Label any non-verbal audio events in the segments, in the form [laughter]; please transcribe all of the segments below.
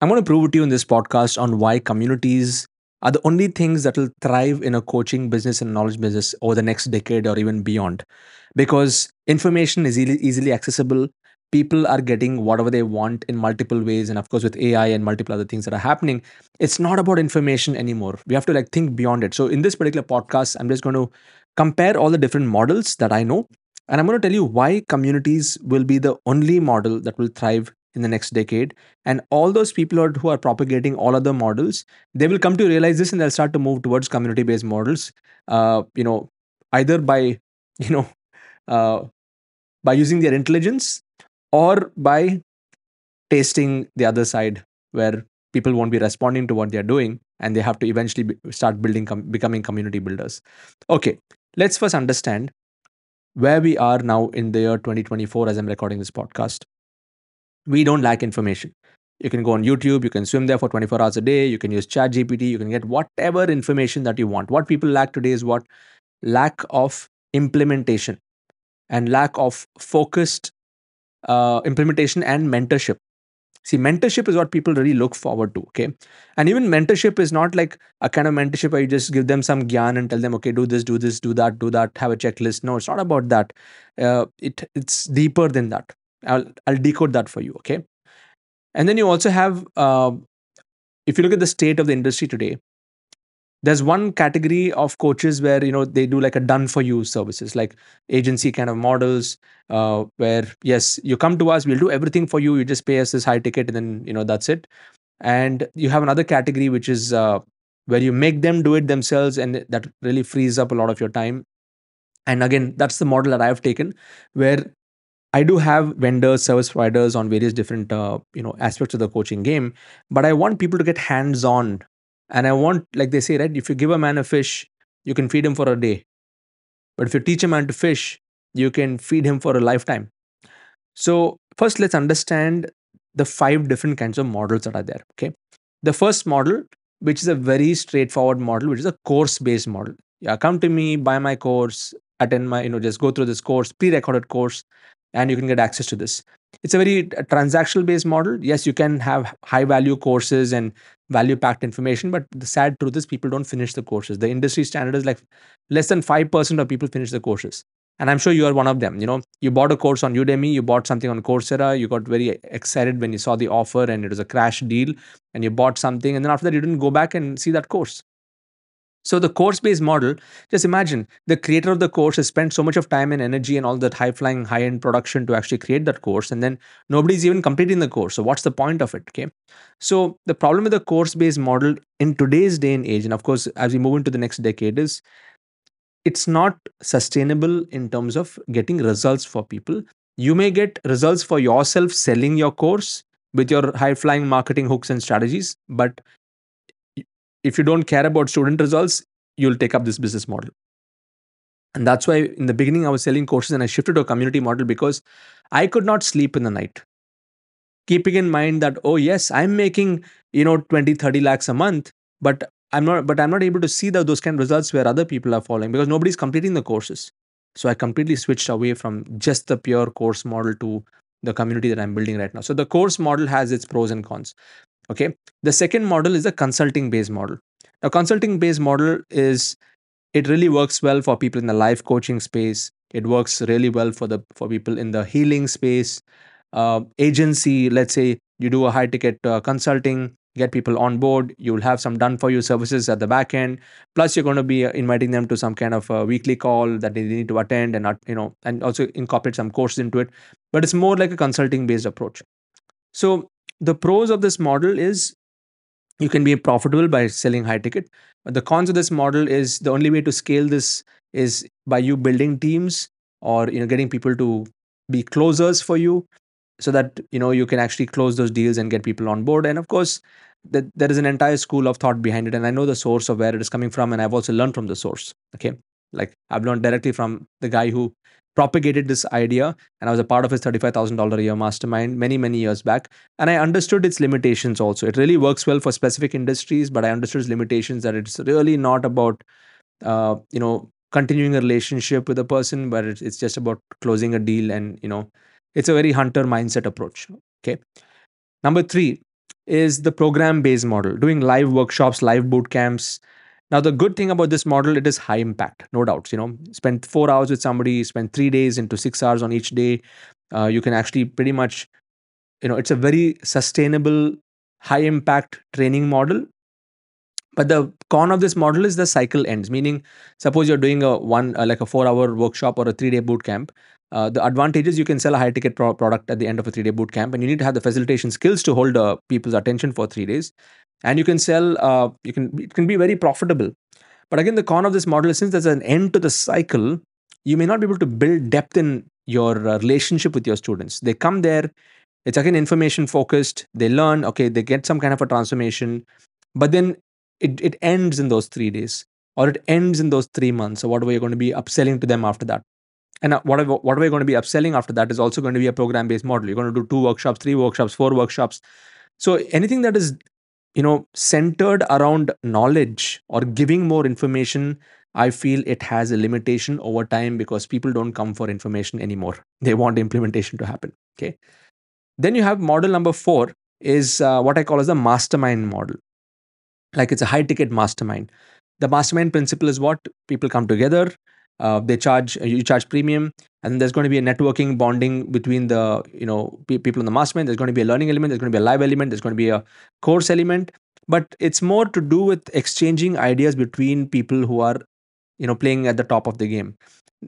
I'm going to prove to you in this podcast on why communities are the only things that will thrive in a coaching business and knowledge business over the next decade or even beyond. Because information is easily, easily accessible. People are getting whatever they want in multiple ways. And of course, with AI and multiple other things that are happening, it's not about information anymore. We have to like think beyond it. So in this particular podcast, I'm just going to compare all the different models that I know. And I'm going to tell you why communities will be the only model that will thrive in the next decade. And all those people who are propagating all other models they will come to realize this and they'll start to move towards community based models uh, you know either by [laughs] you know uh, by using their intelligence or by tasting the other side where people won't be responding to what they're doing and they have to eventually be, start building com- becoming community builders. Okay let's first understand where we are now in the year 2024 as i'm recording this podcast we don't lack information. You can go on YouTube, you can swim there for 24 hours a day, you can use Chat GPT, you can get whatever information that you want. What people lack today is what? Lack of implementation and lack of focused uh, implementation and mentorship. See, mentorship is what people really look forward to. Okay. And even mentorship is not like a kind of mentorship where you just give them some gyan and tell them, okay, do this, do this, do that, do that, have a checklist. No, it's not about that. Uh, it, it's deeper than that. I'll I'll decode that for you. Okay, and then you also have uh, if you look at the state of the industry today, there's one category of coaches where you know they do like a done for you services like agency kind of models uh, where yes you come to us we'll do everything for you you just pay us this high ticket and then you know that's it and you have another category which is uh, where you make them do it themselves and that really frees up a lot of your time and again that's the model that i have taken where I do have vendors, service providers on various different uh, you know aspects of the coaching game, but I want people to get hands on, and I want like they say right, if you give a man a fish, you can feed him for a day, but if you teach a man to fish, you can feed him for a lifetime. So first, let's understand the five different kinds of models that are there. Okay, the first model, which is a very straightforward model, which is a course based model. Yeah, come to me, buy my course, attend my you know just go through this course pre-recorded course and you can get access to this. It's a very uh, transactional based model. Yes you can have high value courses and value packed information but the sad truth is people don't finish the courses. The industry standard is like less than 5% of people finish the courses. And i'm sure you are one of them you know. You bought a course on udemy you bought something on coursera you got very excited when you saw the offer and it was a crash deal and you bought something and then after that you didn't go back and see that course so the course-based model, just imagine the creator of the course has spent so much of time and energy and all that high-flying, high-end production to actually create that course, and then nobody's even completing the course. So what's the point of it? Okay. So the problem with the course-based model in today's day and age, and of course as we move into the next decade, is it's not sustainable in terms of getting results for people. You may get results for yourself selling your course with your high flying marketing hooks and strategies, but if you don't care about student results, you'll take up this business model. And that's why in the beginning I was selling courses and I shifted to a community model because I could not sleep in the night. Keeping in mind that, oh yes, I'm making, you know, 20, 30 lakhs a month, but I'm not, but I'm not able to see the, those kind of results where other people are following because nobody's completing the courses. So I completely switched away from just the pure course model to the community that I'm building right now. So the course model has its pros and cons. Okay. The second model is a consulting based model. A consulting based model is it really works well for people in the life coaching space. It works really well for the for people in the healing space. Uh, agency, let's say you do a high ticket uh, consulting, get people on board. You'll have some done for you services at the back end. Plus, you're going to be uh, inviting them to some kind of a weekly call that they need to attend, and not you know, and also incorporate some courses into it. But it's more like a consulting based approach. So the pros of this model is you can be profitable by selling high ticket. But the cons of this model is the only way to scale this is by you building teams or you know getting people to be closers for you so that you know you can actually close those deals and get people on board. And of course that there is an entire school of thought behind it. And i know the source of where it is coming from. And i've also learned from the source. Okay? Like i've learned directly from the guy who propagated this idea and I was a part of his $35,000 a year mastermind many, many years back. And I understood its limitations also. It really works well for specific industries, but I understood its limitations that it's really not about, uh, you know, continuing a relationship with a person, but it's, it's just about closing a deal. And, you know, it's a very hunter mindset approach. Okay. Number three, is the program based model, doing live workshops, live boot camps. Now, the good thing about this model, it is high impact, no doubts. You know, spend four hours with somebody, spend three days into six hours on each day. Uh, you can actually pretty much, you know, it's a very sustainable, high impact training model. But the con of this model is the cycle ends. Meaning, suppose you're doing a one uh, like a four hour workshop or a three day boot camp. Uh, the advantage is you can sell a high ticket pro- product at the end of a three day boot camp, and you need to have the facilitation skills to hold uh, people's attention for three days. And you can sell. Uh, you can it can be very profitable. But again, the con of this model is since there's an end to the cycle, you may not be able to build depth in your uh, relationship with your students. They come there, it's again information focused. They learn, okay, they get some kind of a transformation, but then it, it ends in those three days or it ends in those three months. So, what are you going to be upselling to them after that? And uh, what are, what are we going to be upselling after that is also going to be a program based model. You're going to do two workshops, three workshops, four workshops. So, anything that is you know centered around knowledge or giving more information i feel it has a limitation over time because people don't come for information anymore. [laughs] They want implementation to happen okay? Then you have model number 4 is uh, what i call as the mastermind model. Like it's a high ticket mastermind. The mastermind principle is what? People come together uh, they charge you charge premium and there's going to be a networking bonding between the you know pe- people in the mastermind there's going to be a learning element. There's going to be a live element. There's going to be a course element. But it's more to do with exchanging ideas between people who are you know playing at the top of the game.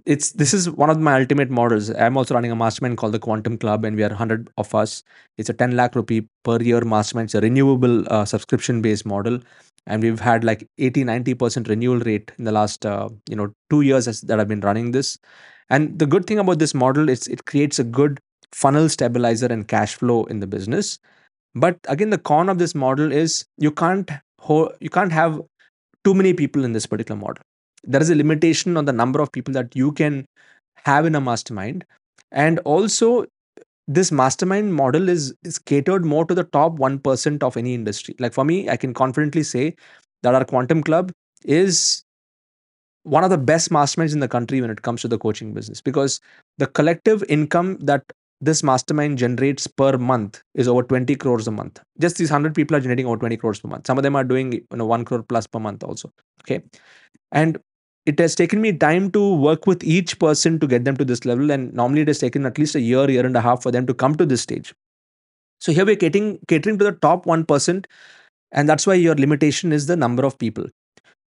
It's this is one of my ultimate models. I'm also running a mastermind called the quantum club and we are 100 of us. It's a 10 lakh rupee per year mastermind it's a renewable uh, subscription based model and we've had like 80 90% renewal rate in the last uh, you know 2 years as, that i've been running this. And the good thing about this model is it creates a good funnel stabilizer and cash flow in the business. But again the con of this model is you can't ho- you can't have too many people in this particular model. There is a limitation on the number of people that you can have in a mastermind. And also this mastermind model is is catered more to the top 1% of any industry. Like for me i can confidently say that our quantum club is one of the best masterminds in the country when it comes to the coaching business because the collective income that this mastermind generates per month is over 20 crores a month. Just these 100 people are generating over 20 crores per month. Some of them are doing you know 1 crore plus per month also okay? And it has taken me time to work with each person to get them to this level and normally it has taken at least a year year and a half for them to come to this stage. So here we're catering catering to the top 1% and that's why your limitation is the number of people.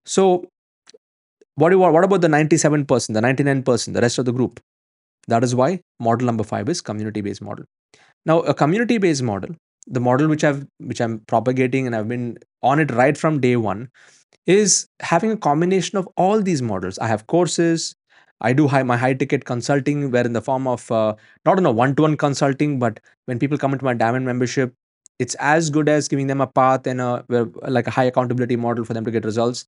So what, do, what about the 97% the 99% the rest of the group? That is why model number 5 is community based model. Now a community based model the model which i've which i'm propagating and i've been on it right from day 1 is having a combination of all these models. I have courses. I do high, my high ticket consulting, where in the form of uh, not on a one to one consulting, but when people come into my diamond membership, it's as good as giving them a path and a like a high accountability model for them to get results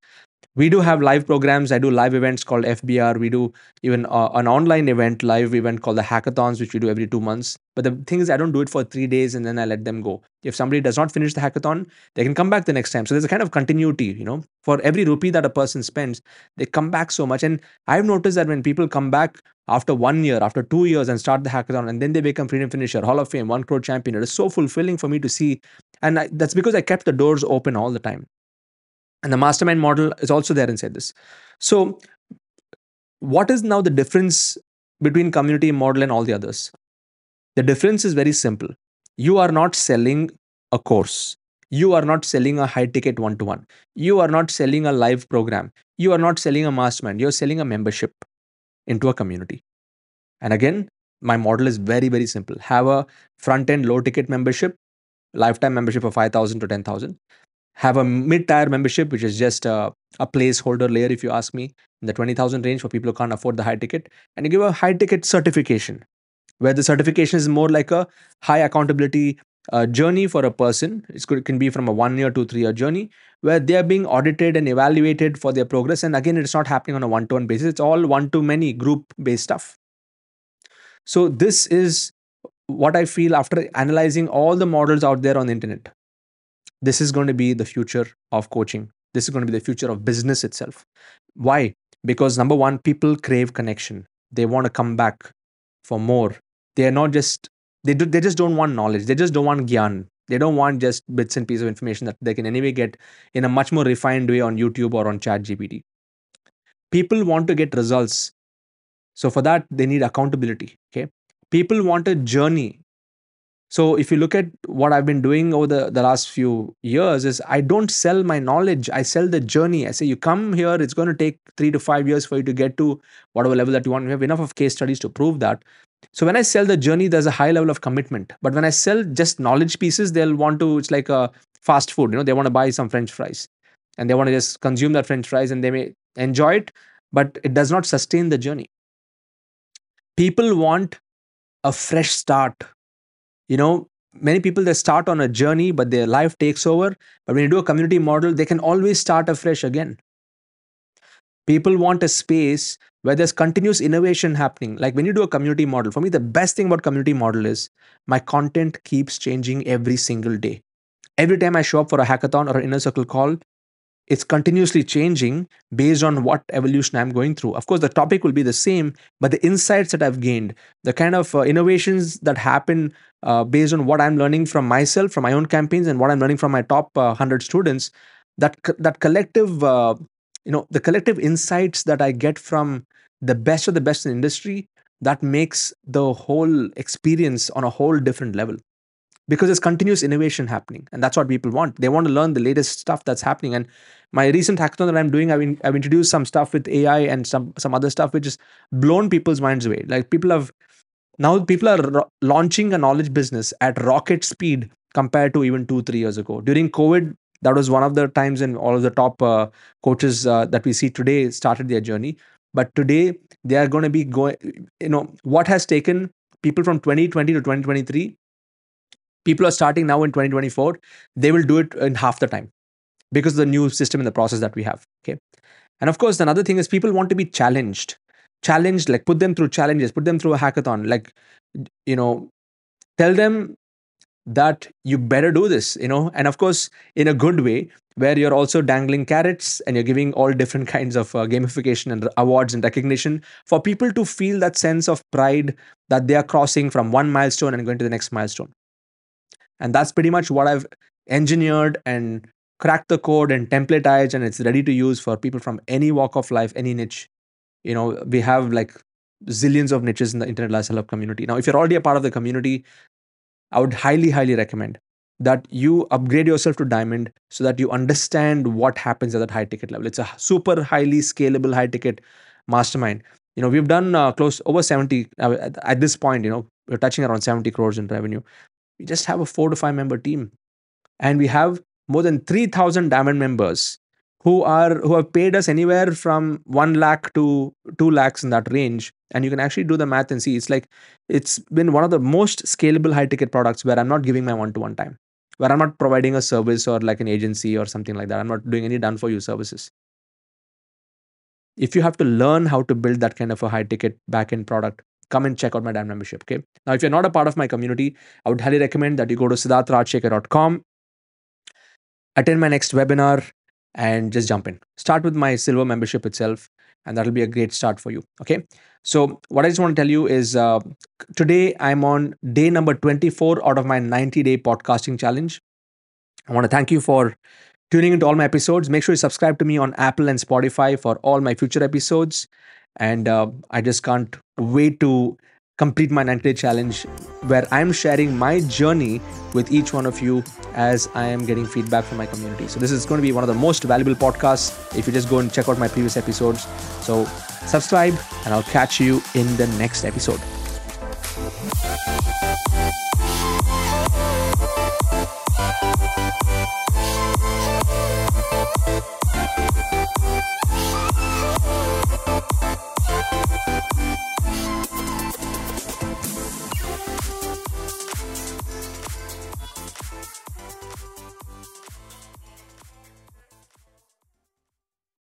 we do have live programs. I do live events called fbr we do even uh, an online event live event called the hackathons which we do every two months. But the thing is i don't do it for three days and then i let them go. If somebody does not finish the hackathon they can come back the next time. So there's a kind of continuity you know. For every rupee that a person spends they come back so much. And i've noticed that when people come back after one year after two years and start the hackathon and then they become freedom finisher hall of fame one crore champion it is so fulfilling for me to see. And I, that's because i kept the doors open all the time and the mastermind model is also there inside this. So what is now the difference between community model and all the others? The difference is very simple. You are not selling a course. You are not selling a high ticket one to one you are not selling a live program. You are not selling a mastermind. You're selling a membership into a community. And again my model is very very simple. Have a front end low ticket membership lifetime membership of 5000 to 10000 have a mid-tier membership which is just a, a placeholder layer if you ask me in the 20000 range for people who can't afford the high ticket. And you give a high ticket certification where the certification is more like a high accountability uh, journey for a person. It's it can be from a one year to three year journey where they are being audited and evaluated for their progress. And again it's not happening on a one to one basis. It's all one to many group based stuff. So this is what i feel after analyzing all the models out there on the internet this is going to be the future of coaching this is going to be the future of business itself why because number one people crave connection they want to come back for more they are not just they do, they just don't want knowledge they just don't want gyan They don't want just bits and pieces of information that they can anyway get in a much more refined way on YouTube or on ChatGPT. People want to get results. So for that, they need accountability. Okay. People want a journey so if you look at what I've been doing over the, the last few years is I don't sell my knowledge. I sell the journey. I say you come here, it's going to take three to five years for you to get to whatever level that you want. We have enough of case studies to prove that. So when I sell the journey, there's a high level of commitment. But when I sell just knowledge pieces, they'll want to, it's like a fast food, you know, they want to buy some French fries and they want to just consume that French fries and they may enjoy it, but it does not sustain the journey. People want a fresh start you know many people they start on a journey but their life takes over. But when you do a community model they can always start afresh again. People want a space where there's continuous innovation happening. Like when you do a community model for me the best thing about community model is my content keeps changing every single day. Every time i show up for a hackathon or an inner circle call it's continuously changing based on what evolution I'm going through. Of course, the topic will be the same, but the insights that I've gained, the kind of uh, innovations that happen uh, based on what I'm learning from myself, from my own campaigns, and what I'm learning from my top uh, 100 students, that that collective, uh, you know, the collective insights that I get from the best of the best in the industry, that makes the whole experience on a whole different level because there's continuous innovation happening and that's what people want. They want to learn the latest stuff that's happening. And my recent hackathon that i'm doing i've, in, I've introduced some stuff with ai and some some other stuff which has blown people's minds away. Like people have now people are ro- launching a knowledge business at rocket speed compared to even two three years ago. During covid that was one of the times when all of the top uh, coaches uh, that we see today started their journey. But today they are going to be going you know what has taken people from 2020 to 2023 people are starting now in 2024 they will do it in half the time because of the new system and the process that we have okay? And of course another thing is people want to be challenged. Challenged like put them through challenges put them through a hackathon like you know tell them that you better do this you know? And of course in a good way where you're also dangling carrots and you're giving all different [laughs] kinds of uh, gamification and awards and recognition for people to feel that sense of pride that they are crossing from one milestone and going to the next milestone and that's pretty much what I've engineered and cracked the code and templatized, and it's ready to use for people from any walk of life, any niche. You know, we have like zillions of niches in the internet lifestyle hub community. Now, if you're already a part of the community, I would highly, highly recommend that you upgrade yourself to diamond so that you understand what happens at that high ticket level. It's a super highly scalable high ticket mastermind. You know, we've done uh, close over 70 uh, at this point, you know, we're touching around 70 crores in revenue we just have a four to five member team. And we have more than 3000 diamond members who are who have paid us anywhere from 1 lakh to 2 lakhs in that range. And you can actually do the math and see it's like it's been one of the most scalable high ticket products where i'm not giving my one to one time where i'm not providing a service or like an agency or something like that. I'm not doing any done for you services. If you have to learn how to build that kind of a high ticket back end product come and check out my Diamond membership. Okay. Now, if you're not a part of my community, I would highly recommend that you go to siddharthrajsekar.com, attend my next webinar, and just jump in. Start with my silver membership itself, and that'll be a great start for you. Okay. So, what I just want to tell you is uh, today I'm on day number 24 out of my 90 day podcasting challenge. I want to thank you for tuning into all my episodes. Make sure you subscribe to me on Apple and Spotify for all my future episodes. And uh, I just can't wait to complete my 90 day challenge where I'm sharing my journey with each one of you as I am getting feedback from my community. So, this is going to be one of the most valuable podcasts if you just go and check out my previous episodes. So, subscribe, and I'll catch you in the next episode.